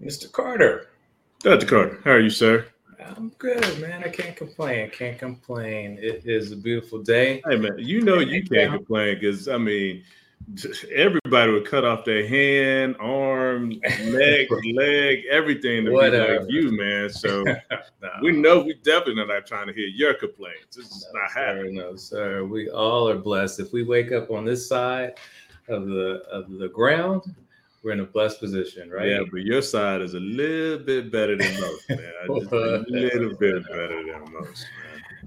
Mr. Carter. Dr. Carter, how are you, sir? I'm good, man. I can't complain. Can't complain. It is a beautiful day. Hey, man, you know you can't complain because, I mean, everybody would cut off their hand, arm, neck, leg, everything to Whatever. be like you, man. So no. we know we definitely are not trying to hear your complaints. This is no, not happening. No, sir. We all are blessed. If we wake up on this side of the of the ground, we're in a blessed position, right? Yeah, but your side is a little bit better than most, man. Just a little bit better than most,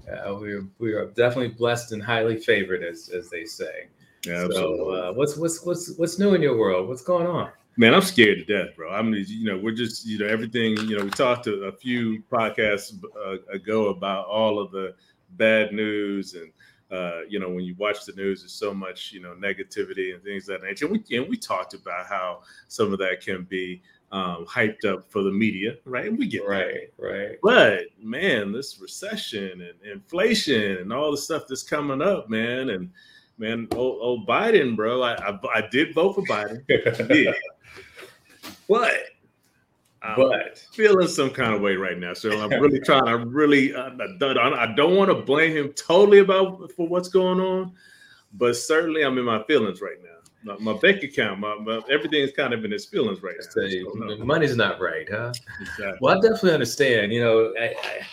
man. Uh, we are, we are definitely blessed and highly favored, as as they say. Yeah, so, uh, what's what's what's what's new in your world? What's going on? Man, I'm scared to death, bro. I mean, you know, we're just, you know, everything. You know, we talked to a few podcasts uh, ago about all of the bad news and uh, you know, when you watch the news, there's so much, you know, negativity and things of that nature. And we and we talked about how some of that can be um, hyped up for the media, right? And we get right, that. right. But man, this recession and inflation and all the stuff that's coming up, man, and man, old, old Biden, bro. I, I, I did vote for Biden. yeah. But I'm but feeling some kind of way right now. So I'm really trying. I really, uh, I don't want to blame him totally about for what's going on, but certainly I'm in my feelings right now. My, my bank account, my, my everything's kind of in his feelings right now. Say, so, money's not right, huh? Exactly. Well, I definitely understand. You know, I, I,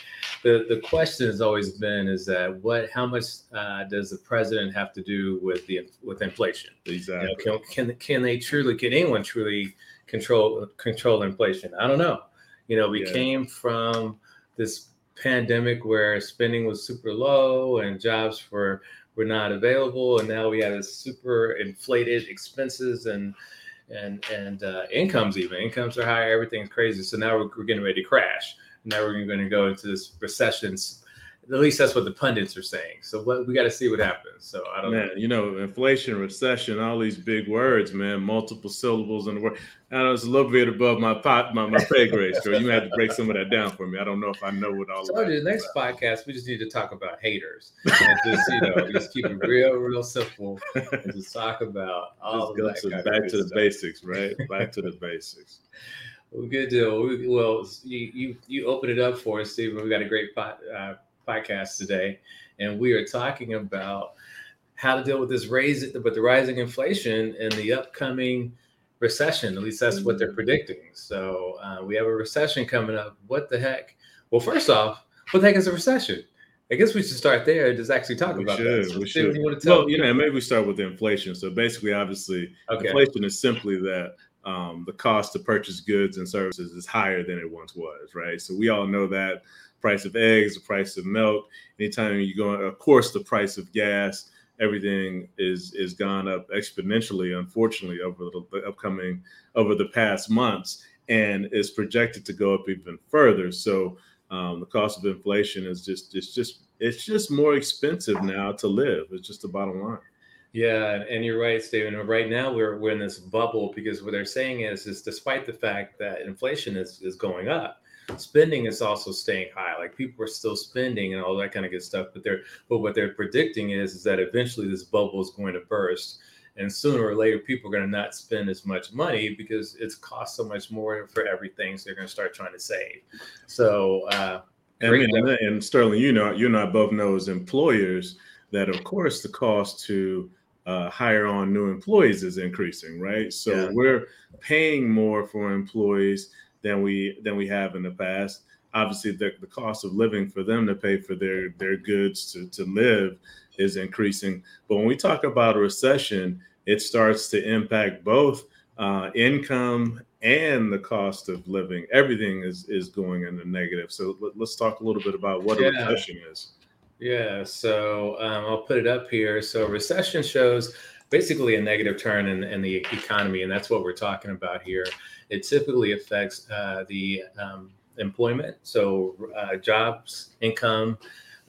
the the question has always been is that what how much uh, does the president have to do with the with inflation? Exactly. You know, can, can can they truly can anyone truly control control inflation. I don't know. You know, we yeah. came from this pandemic where spending was super low and jobs were were not available, and now we have this super inflated expenses and and and uh, incomes. Even incomes are higher. Everything's crazy. So now we're, we're getting ready to crash. Now we're going to go into this recession at least that's what the pundits are saying. So what we got to see what happens. So I don't man, know. you know, inflation, recession, all these big words, man, multiple syllables in the word. I know it's a little bit above my pot, my, my pay grade. So you have to break some of that down for me. I don't know if I know what all. So the next about. podcast, we just need to talk about haters and just you know just keep it real, real simple, and just talk about all just that. To, back to the stuff. basics, right? Back to the basics. Well, good deal. Well, you you you open it up for us, Stephen. We got a great pot, uh, podcast today, and we are talking about how to deal with this raise, but the rising inflation and the upcoming recession. At least that's what they're mm-hmm. predicting. So uh, we have a recession coming up. What the heck? Well, first off, what the heck is a recession? I guess we should start there. Just actually talk we about should, that. So we should. You well, you know, maybe we start with inflation. So basically, obviously, okay. inflation is simply that um, the cost to purchase goods and services is higher than it once was, right? So we all know that price of eggs, the price of milk. Anytime you go, of course, the price of gas, everything is is gone up exponentially, unfortunately, over the, upcoming over the past months, and is projected to go up even further. So um, the cost of inflation is just it's just it's just more expensive now to live. It's just the bottom line. Yeah, and you're right, Stephen. Right now we're we're in this bubble because what they're saying is is despite the fact that inflation is is going up, spending is also staying high. Like people are still spending and all that kind of good stuff. But they're but what they're predicting is is that eventually this bubble is going to burst. And sooner or later, people are going to not spend as much money because it's cost so much more for everything. So they're going to start trying to save. So, uh, and, and, and Sterling, you know, you and I both know as employers that, of course, the cost to uh, hire on new employees is increasing, right? So yeah. we're paying more for employees than we than we have in the past. Obviously, the, the cost of living for them to pay for their their goods to, to live is increasing. But when we talk about a recession, it starts to impact both uh, income and the cost of living. Everything is is going in the negative. So let, us talk a little bit about what yeah. a recession is. Yeah. So um, I'll put it up here. So recession shows basically a negative turn in, in the economy, and that's what we're talking about here. It typically affects uh, the um, employment, so uh, jobs, income,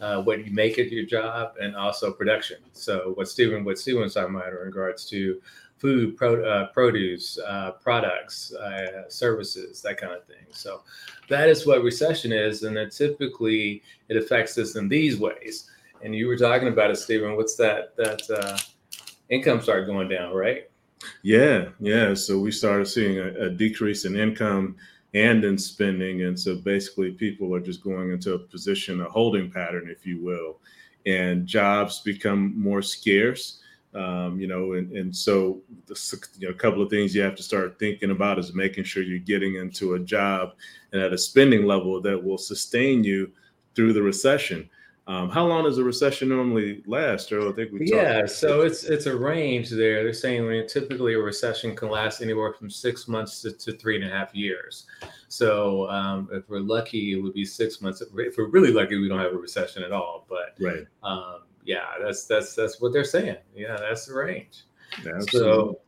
uh, what you make at your job, and also production. So what Stephen, what Stephen was talking about in regards to food, pro, uh, produce, uh, products, uh, services, that kind of thing. So that is what recession is, and then typically it affects us in these ways. And you were talking about it, Stephen. What's that? That income started going down, right? Yeah, yeah. So we started seeing a, a decrease in income and in spending. And so basically, people are just going into a position, a holding pattern, if you will, and jobs become more scarce. Um, you know, and, and so the, you know, a couple of things you have to start thinking about is making sure you're getting into a job and at a spending level that will sustain you through the recession. Um, how long does a recession normally last? Or I think we yeah, so it's it's a range there. They're saying typically a recession can last anywhere from six months to, to three and a half years. So um, if we're lucky, it would be six months. If we're really lucky, we don't have a recession at all. But right, um, yeah, that's that's that's what they're saying. Yeah, that's the range. so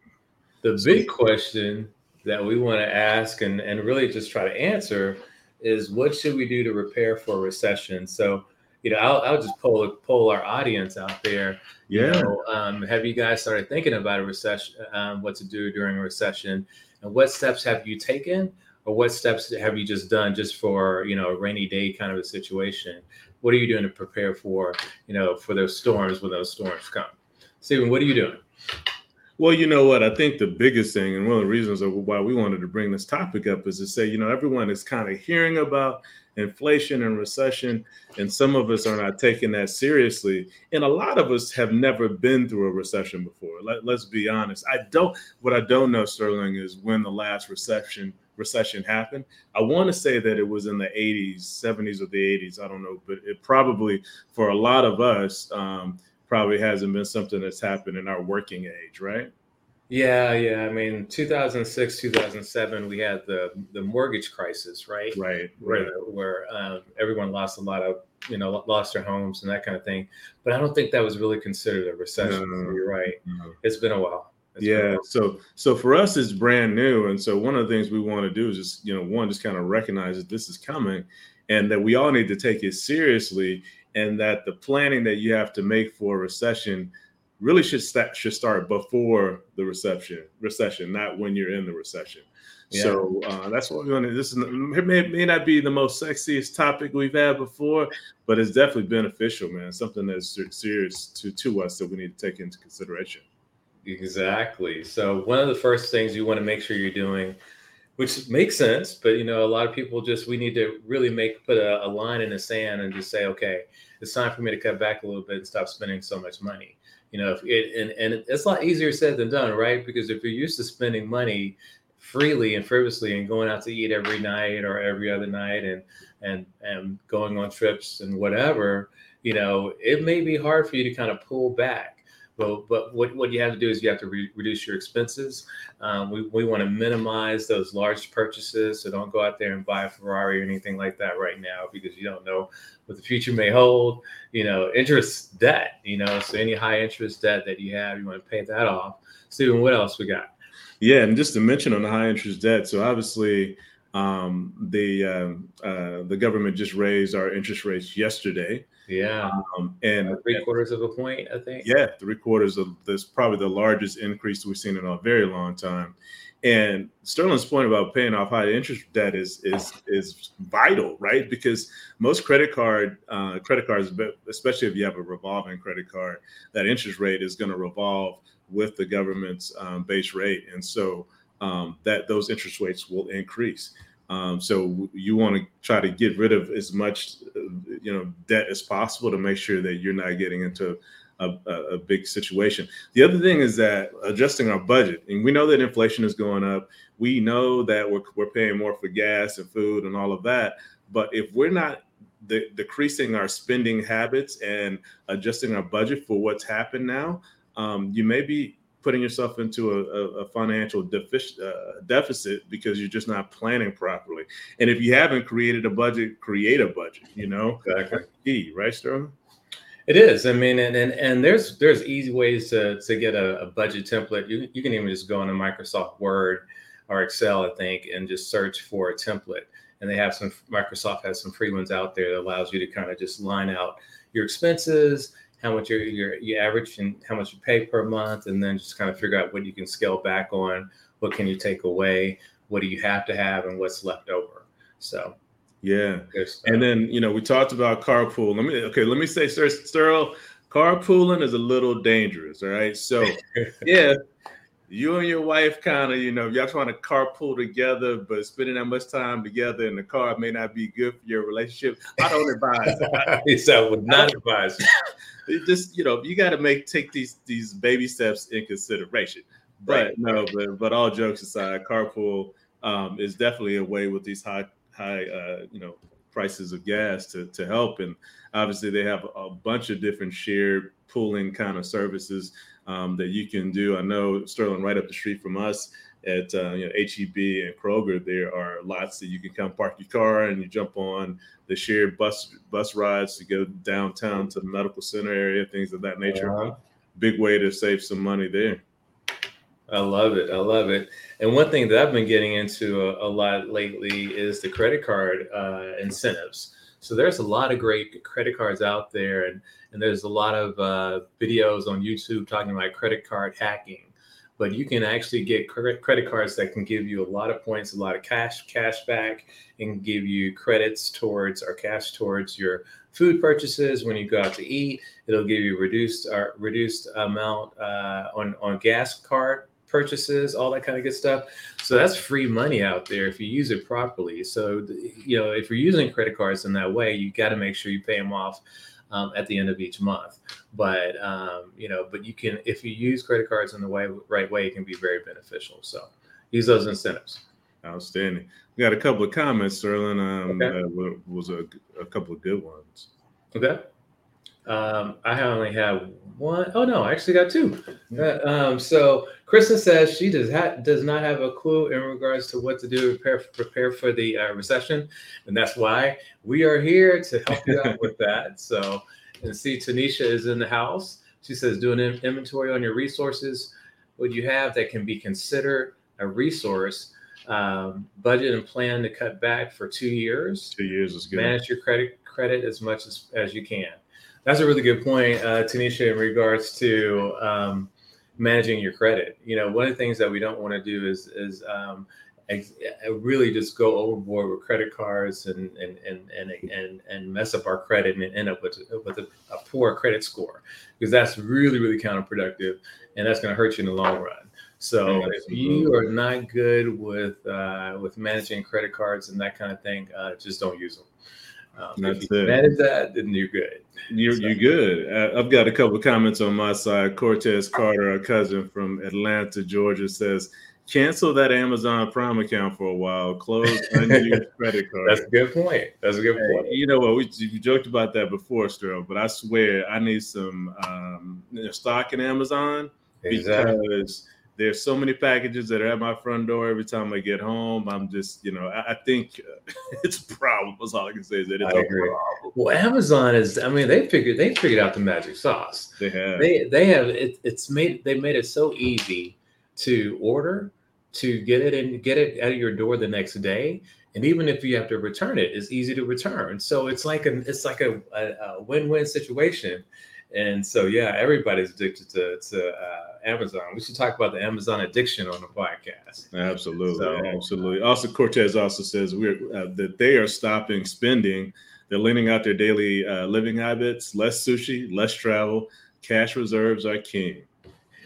the big question that we want to ask and and really just try to answer is what should we do to prepare for a recession? So you know, I'll, I'll just poll poll our audience out there. Yeah. You know, um, have you guys started thinking about a recession? Um, what to do during a recession, and what steps have you taken, or what steps have you just done just for you know a rainy day kind of a situation? What are you doing to prepare for you know for those storms when those storms come? Stephen, what are you doing? Well, you know what? I think the biggest thing, and one of the reasons why we wanted to bring this topic up, is to say, you know, everyone is kind of hearing about inflation and recession, and some of us are not taking that seriously. And a lot of us have never been through a recession before. Let, us be honest. I don't. What I don't know, Sterling, is when the last recession recession happened. I want to say that it was in the 80s, 70s, or the 80s. I don't know, but it probably for a lot of us um, probably hasn't been something that's happened in our working age, right? Yeah, yeah. I mean, 2006, 2007, we had the the mortgage crisis, right? Right. Where where um, everyone lost a lot of, you know, lost their homes and that kind of thing. But I don't think that was really considered a recession. No, you're right. No. It's been a while. It's yeah. While. So so for us, it's brand new, and so one of the things we want to do is just you know one just kind of recognize that this is coming, and that we all need to take it seriously, and that the planning that you have to make for a recession really should start should start before the recession recession, not when you're in the recession. Yeah. So uh, that's what we're going to. This is, it may, may not be the most sexiest topic we've had before, but it's definitely beneficial, man. Something that's serious to to us that we need to take into consideration. Exactly. So one of the first things you want to make sure you're doing, which makes sense, but you know, a lot of people just we need to really make put a, a line in the sand and just say, okay, it's time for me to cut back a little bit and stop spending so much money. You know it, and, and it's a lot easier said than done right? Because if you're used to spending money freely and frivolously and going out to eat every night or every other night and and and going on trips and whatever you know it may be hard for you to kind of pull back but, but what, what you have to do is you have to re- reduce your expenses. Um, we, we want to minimize those large purchases. So don't go out there and buy a Ferrari or anything like that right now because you don't know what the future may hold. You know, interest debt, you know, so any high interest debt that you have, you want to pay that off. Stephen, what else we got? Yeah, and just to mention on the high interest debt, so obviously um, the uh, uh, the government just raised our interest rates yesterday. Yeah. Um, and three quarters of a point, I think. Yeah, three quarters of this probably the largest increase we've seen in a very long time. And Sterling's point about paying off high interest debt is is is vital, right? Because most credit card uh, credit cards, especially if you have a revolving credit card, that interest rate is going to revolve with the government's um, base rate, and so um, that those interest rates will increase. Um, so you want to try to get rid of as much, you know, debt as possible to make sure that you're not getting into a, a, a, big situation. The other thing is that adjusting our budget, and we know that inflation is going up. We know that we're, we're paying more for gas and food and all of that. But if we're not de- decreasing our spending habits and adjusting our budget for what's happened now, um, you may be putting yourself into a, a financial defic- uh, deficit because you're just not planning properly. And if you haven't created a budget, create a budget. You know, exactly. Key, right, Sterling? It is. I mean, and and, and there's there's easy ways to to get a, a budget template. You you can even just go into Microsoft Word or Excel, I think, and just search for a template. And they have some Microsoft has some free ones out there that allows you to kind of just line out your expenses how much your your you average and how much you pay per month, and then just kind of figure out what you can scale back on, what can you take away, what do you have to have, and what's left over. So yeah, and then you know we talked about carpool. Let me okay, let me say, Sir Sterl, carpooling is a little dangerous. All right, so yeah, you and your wife kind of, you know, y'all trying to carpool together, but spending that much time together in the car may not be good for your relationship. I don't advise. I would not advise. just, you know, you got to make take these these baby steps in consideration. But right. no, but but all jokes aside, carpool um, is definitely a way with these high high uh, you know prices of gas to to help. And obviously, they have a bunch of different shared pooling kind of services um, that you can do. I know Sterling, right up the street from us at uh, you know HEB and Kroger, there are lots that you can come park your car and you jump on the shared bus bus rides to go downtown to the medical center area, things of that nature. Uh-huh. Big way to save some money there. I love it. I love it. And one thing that I've been getting into a, a lot lately is the credit card uh, incentives. So there's a lot of great credit cards out there, and and there's a lot of uh, videos on YouTube talking about credit card hacking. But you can actually get credit cards that can give you a lot of points, a lot of cash cash back, and give you credits towards or cash towards your food purchases when you go out to eat. It'll give you reduced uh, reduced amount uh, on on gas card purchases, all that kind of good stuff. So that's free money out there if you use it properly. So you know if you're using credit cards in that way, you got to make sure you pay them off um, at the end of each month. But um, you know, but you can if you use credit cards in the way right way, it can be very beneficial. So use those incentives. Outstanding. We got a couple of comments, Sterling. Um, okay. was a, a couple of good ones. Okay. Um, I only have one. Oh no, I actually got two. Uh, um, so Kristen says she does ha- does not have a clue in regards to what to do to prepare prepare for the uh, recession, and that's why we are here to help you out with that. So, and see, Tanisha is in the house. She says, do an in- inventory on your resources. What you have that can be considered a resource. Um, budget and plan to cut back for two years. Two years is good. Manage your credit credit as much as, as you can. That's a really good point, uh, Tanisha, in regards to um, managing your credit. You know, one of the things that we don't want to do is is um, ex- uh, really just go overboard with credit cards and and and and and, and mess up our credit and end up with with a, a poor credit score because that's really really counterproductive and that's going to hurt you in the long run. So if you are not good with uh, with managing credit cards and that kind of thing, uh, just don't use them. Um, That's it. manage that, then you're good. You're, so. you're good. Uh, I've got a couple of comments on my side. Cortez Carter, a cousin from Atlanta, Georgia, says, cancel that Amazon Prime account for a while. Close unused credit card. That's a good point. That's a good point. you know what? We, we joked about that before, Sterl, but I swear I need some um, stock in Amazon exactly. because – there's so many packages that are at my front door every time I get home. I'm just, you know, I, I think uh, it's a problem. That's all I can say is that it's I a agree. problem. Well, Amazon is. I mean, they figured they figured out the magic sauce. They have. They they have. It, it's made. They made it so easy to order, to get it and get it out of your door the next day. And even if you have to return it, it's easy to return. So it's like a it's like a, a, a win-win situation. And so yeah, everybody's addicted to to uh, Amazon. We should talk about the Amazon addiction on the podcast. Absolutely, so, absolutely. Also, Cortez also says we're uh, that they are stopping spending. They're leaning out their daily uh, living habits. Less sushi, less travel. Cash reserves are king.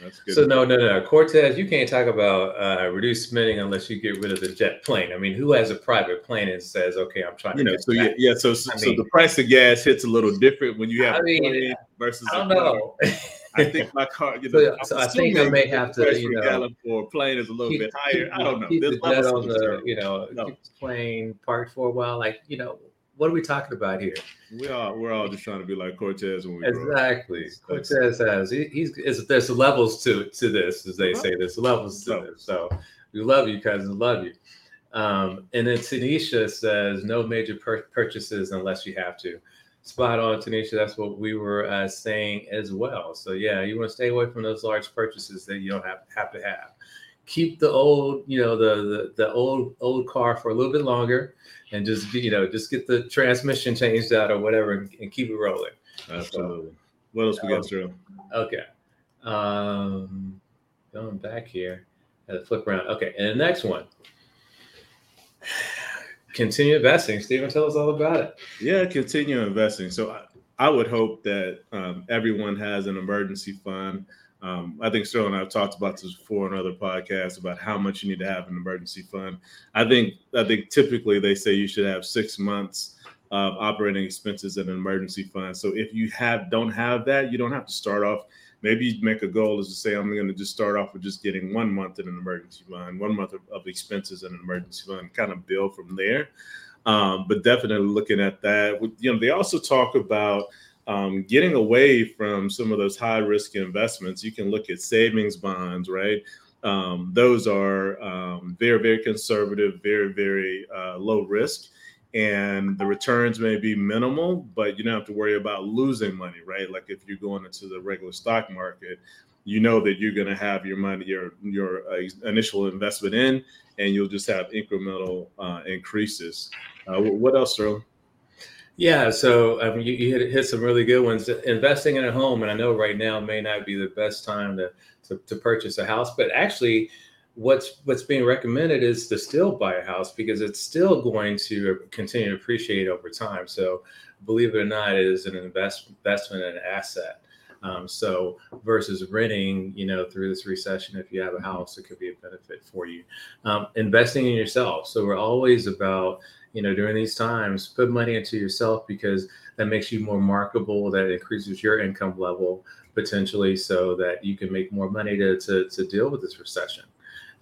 That's good. So no, no, no, Cortez, you can't talk about uh, reduced spending unless you get rid of the jet plane. I mean, who has a private plane and says, "Okay, I'm trying you to." Know, so yeah, yeah. So so, so, the price of gas hits a little different when you have I mean, versus. I don't know. I think my car, you know, so, so I think I may have to, you know, for a plane is a little keep, bit higher. I don't know. Keep the jet on the, you know, no. keep the plane parked for a while. Like, you know, what are we talking about here? We are we're all just trying to be like Cortez when we exactly. Cortez has he, he's there's levels to to this, as they say. There's levels to this. So we love you, cousins. Love you. Um, and then Tanisha says no major pur- purchases unless you have to spot on, Tanisha. That's what we were uh, saying as well. So yeah, you want to stay away from those large purchases that you don't have have to have. Keep the old, you know, the the, the old old car for a little bit longer, and just you know, just get the transmission changed out or whatever, and, keep it rolling. Absolutely. So, what else we got, Drew? Okay. Um, going back here, have to flip around. Okay, and the next one continue investing. Stephen, tell us all about it. Yeah, continue investing. So I, I would hope that um, everyone has an emergency fund. Um, I think Sterling and I've talked about this before on other podcasts about how much you need to have an emergency fund. I think I think typically they say you should have six months of operating expenses in an emergency fund. So if you have don't have that, you don't have to start off. Maybe you make a goal is to say I'm going to just start off with just getting one month in an emergency fund, one month of, of expenses in an emergency fund, kind of build from there. Um, but definitely looking at that, you know, they also talk about um, getting away from some of those high risk investments, you can look at savings bonds, right? Um, those are um, very, very conservative, very, very uh, low risk. And the returns may be minimal, but you don't have to worry about losing money, right? Like if you're going into the regular stock market, you know that you're going to have your money, your your uh, initial investment in, and you'll just have incremental uh, increases. Uh, what else, Sterling? Yeah, so um, you, you hit, hit some really good ones. Investing in a home, and I know right now may not be the best time to, to, to purchase a house, but actually, what's what's being recommended is to still buy a house because it's still going to continue to appreciate over time. So, believe it or not, it is an invest, investment and an asset. Um, so versus renting, you know, through this recession, if you have a house, it could be a benefit for you. Um, investing in yourself. So we're always about you know, during these times, put money into yourself because that makes you more marketable, that increases your income level potentially so that you can make more money to, to, to deal with this recession.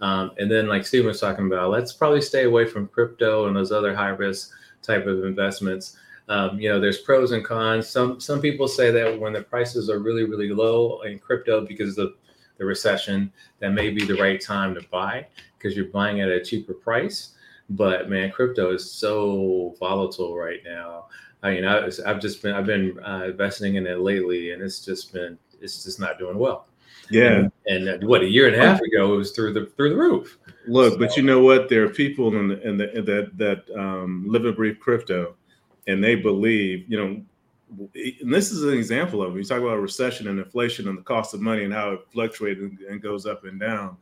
Um, and then, like Steve was talking about, let's probably stay away from crypto and those other high risk type of investments. Um, you know, there's pros and cons. Some some people say that when the prices are really really low in crypto because of the recession, that may be the right time to buy because you're buying at a cheaper price. But man, crypto is so volatile right now. I mean, I, have just been I've been uh, investing in it lately, and it's just been it's just not doing well. Yeah, and, and what a year and a half ago it was through the through the roof. Look, so, but you know what? There are people in the, in the in that that um, live and breathe crypto, and they believe you know. And this is an example of it. You talk about recession and inflation and the cost of money and how it fluctuates and goes up and down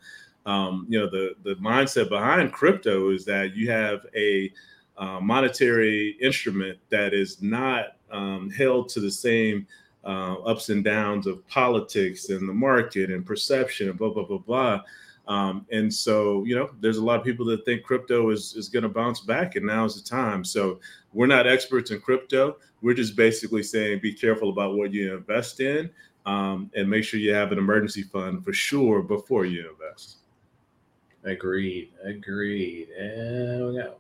um, you know the the mindset behind crypto is that you have a uh, monetary instrument that is not um, held to the same uh, ups and downs of politics and the market and perception and blah blah blah blah. Um, and so, you know, there's a lot of people that think crypto is, is going to bounce back, and now is the time. So, we're not experts in crypto. We're just basically saying be careful about what you invest in um, and make sure you have an emergency fund for sure before you invest. Agreed. Agreed. And we go.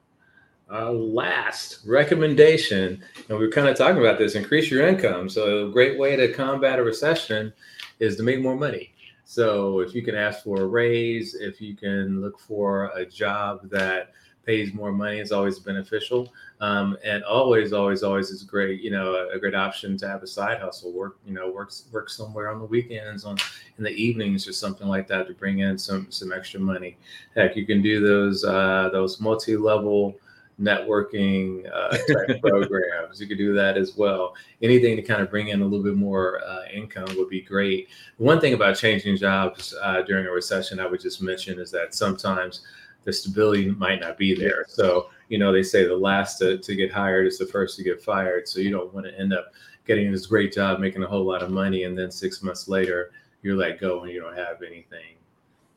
Our last recommendation, and we are kind of talking about this increase your income. So, a great way to combat a recession is to make more money. So, if you can ask for a raise, if you can look for a job that pays more money is always beneficial. Um, and always, always, always is great. You know, a, a, great option to have a side hustle. Work, you know, work work somewhere on the weekends, on in the evenings or something like that to bring in some some extra money. Heck, you can do those uh, those multi level networking uh, type programs. You could do that as well. Anything to kind of bring in a little bit more uh, income would be great. One thing about changing jobs uh, during a recession, I would just mention is that sometimes the stability might not be there. So, you know, they say the last to, to get hired is the first to get fired. So you don't want to end up getting this great job, making a whole lot of money, and then six months later you're let go and you don't have anything.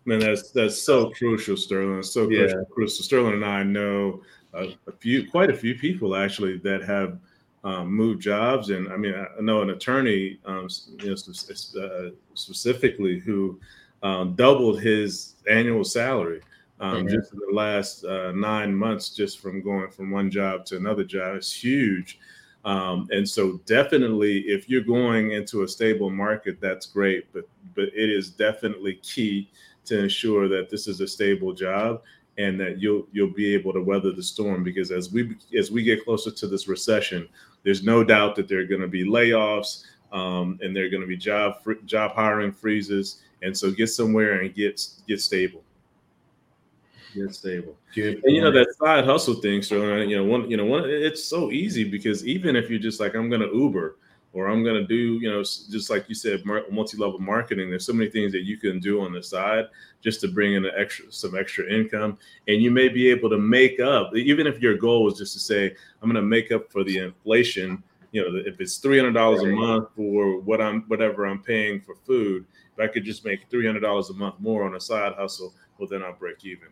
Man, that's that's so crucial, Sterling. So yeah. crucial. Sterling and I know a, a, few, quite a few people actually that have um, moved jobs, and I mean, I know an attorney, um, you know, uh, specifically who um, doubled his annual salary um, just in the last uh, nine months, just from going from one job to another job. It's huge. Um, and so definitely if you're going into a stable market, that's great, but but it is definitely key to ensure that this is a stable job and that you'll you'll be able to weather the storm because as we as we get closer to this recession, there's no doubt that there are going to be layoffs um, and there are going to be job job hiring freezes, and so get somewhere and get get stable. Get stable. Good and you know that side hustle thing, Sterling. You know, one, you know, one. It's so easy because even if you're just like, I'm gonna Uber or I'm gonna do, you know, just like you said, multi-level marketing. There's so many things that you can do on the side just to bring in an extra, some extra income, and you may be able to make up. Even if your goal is just to say, I'm gonna make up for the inflation you know, if it's three hundred dollars a month for what I'm whatever I'm paying for food, if I could just make three hundred dollars a month more on a side hustle, well then I'll break even.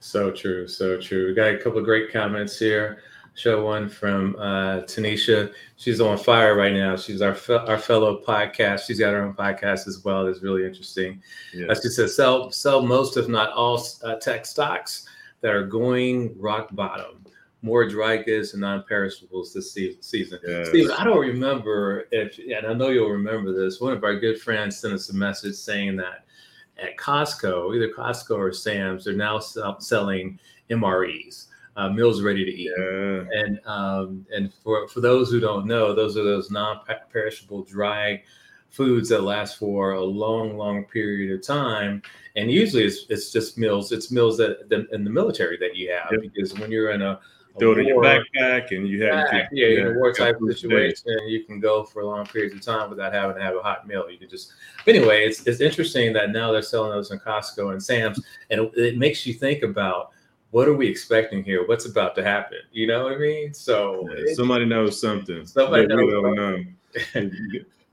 So true, so true. We got a couple of great comments here. Show one from uh, Tanisha. She's on fire right now. She's our fe- our fellow podcast. She's got her own podcast as well. It's really interesting. Yes. Uh, she says sell sell most, if not all, uh, tech stocks that are going rock bottom more dry goods and non-perishables this season. Yes. Steve, I don't remember if, and I know you'll remember this. One of our good friends sent us a message saying that at Costco, either Costco or Sam's, they're now sell- selling MREs, uh, meals ready to eat. Yeah. And um, and for for those who don't know, those are those non-perishable dry foods that last for a long, long period of time. And usually, it's, it's just meals. It's meals that, that in the military that you have yep. because when you're in a throw it in your backpack and you have back, yeah, in a war type situation, you can go for long periods of time without having to have a hot meal. You can just but anyway, it's it's interesting that now they're selling those in Costco and Sam's, and it, it makes you think about what are we expecting here? What's about to happen? You know what I mean? So yeah, somebody knows something. Somebody knows don't know.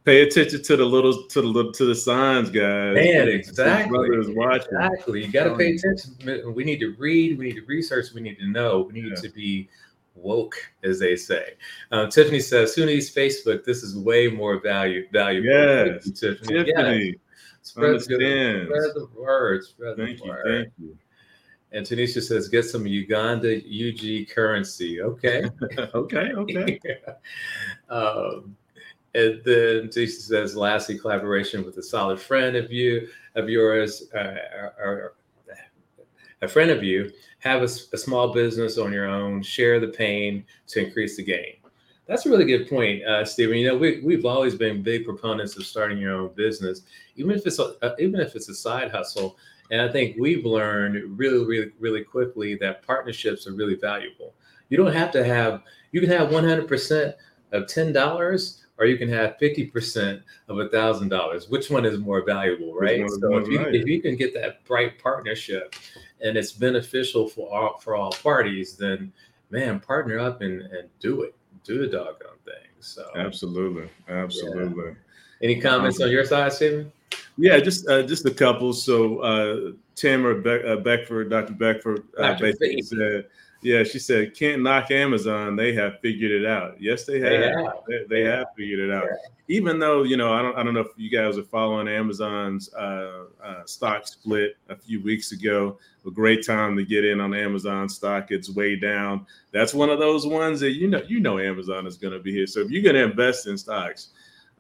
Pay attention to the little to the little to the signs, guys. Man, exactly. Exactly. You got to pay attention. We need to read. We need to research. We need to know. We need yeah. to be woke, as they say. Um, Tiffany says, "Who needs Facebook? This is way more value valuable." Yes, Tiffany. Tiffany. Yes. Spread, the, spread the word. Spread thank the you. Word. Thank you. And Tanisha says, "Get some Uganda UG currency." Okay. okay. Okay. um, and then Jason says, lastly, collaboration with a solid friend of you, of yours, uh, or, a friend of you, have a, a, small business on your own, share the pain to increase the gain. That's a really good point, uh, Stephen. You know, we, we've always been big proponents of starting your own business, even if it's a, uh, even if it's a side hustle. And I think we've learned really, really, really quickly that partnerships are really valuable. You don't have to have, you can have 100% of $10 or you can have 50% of thousand dollars. Which one is more valuable, right? So if you, right. if you can get that bright partnership and it's beneficial for all for all parties, then man, partner up and, and do it. Do the doggone thing. So absolutely. Absolutely. Yeah. Any comments um, on your side, Stephen? Yeah, just uh, just a couple. So uh Tamara Be- uh, Beckford, Dr. Beckford uh, basically said yeah, she said, can't knock Amazon. They have figured it out. Yes, they have. They have, they, they yeah. have figured it out. Yeah. Even though, you know, I don't I don't know if you guys are following Amazon's uh, uh, stock split a few weeks ago. A great time to get in on Amazon stock. It's way down. That's one of those ones that you know you know Amazon is going to be here. So if you're going to invest in stocks,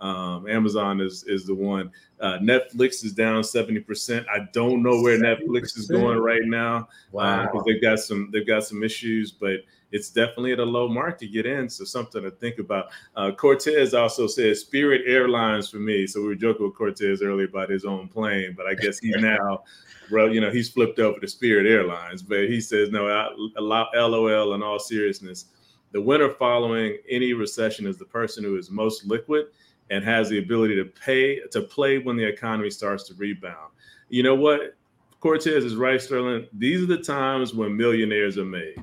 um, Amazon is is the one. Uh, Netflix is down seventy percent. I don't know where 70%. Netflix is going right now. Wow, because uh, they've got some they've got some issues, but it's definitely at a low mark to get in. So something to think about. Uh, Cortez also says Spirit Airlines for me. So we were joking with Cortez earlier about his own plane, but I guess he's now. Well, you know, he's flipped over to Spirit Airlines, but he says, no, a lot LOL in all seriousness. The winner following any recession is the person who is most liquid and has the ability to pay to play when the economy starts to rebound. You know what? Cortez is right, Sterling. These are the times when millionaires are made.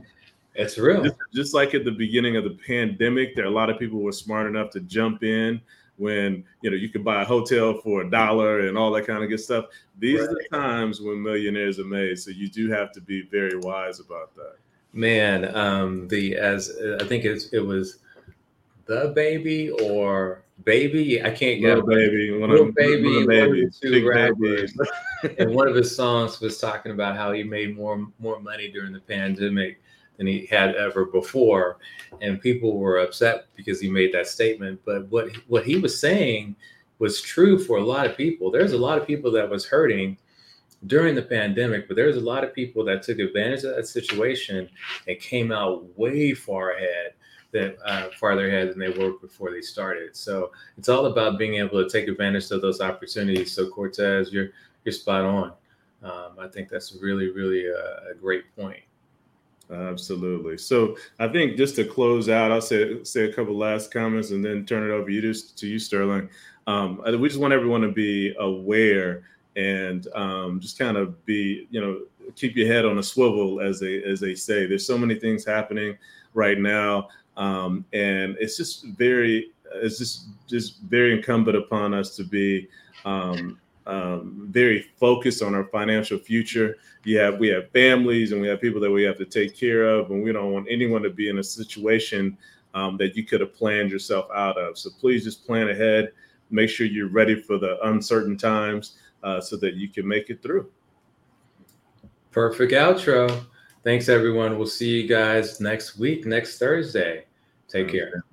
It's real. Just, just, like at the beginning of the pandemic, there are a lot of people were smart enough to jump in when you know you could buy a hotel for a dollar and all that kind of good stuff. These right. are the times when millionaires are made. So you do have to be very wise about that. Man, um, the as I think it was the baby or baby. I can't get Lil Baby, one Lil of, baby, one baby, two rappers. and one of his songs was talking about how he made more more money during the pandemic than he had ever before, and people were upset because he made that statement. But what what he was saying was true for a lot of people. There's a lot of people that was hurting during the pandemic, but there's a lot of people that took advantage of that situation and came out way far ahead that uh, farther ahead than they were before they started. So it's all about being able to take advantage of those opportunities. So Cortez, you're you're spot on. Um, I think that's really really a, a great point. Absolutely. So I think just to close out, I'll say say a couple last comments and then turn it over you to, you, Sterling. Um, we just want everyone to be aware and um, just kind of be, you know, keep your head on a swivel, as they as they say. There's so many things happening right now. Um, and it's just very, it's just just very incumbent upon us to be um, um, very focused on our financial future. Yeah, we have families and we have people that we have to take care of, and we don't want anyone to be in a situation um, that you could have planned yourself out of. So please just plan ahead. Make sure you're ready for the uncertain times uh, so that you can make it through. Perfect outro. Thanks, everyone. We'll see you guys next week, next Thursday. Take care.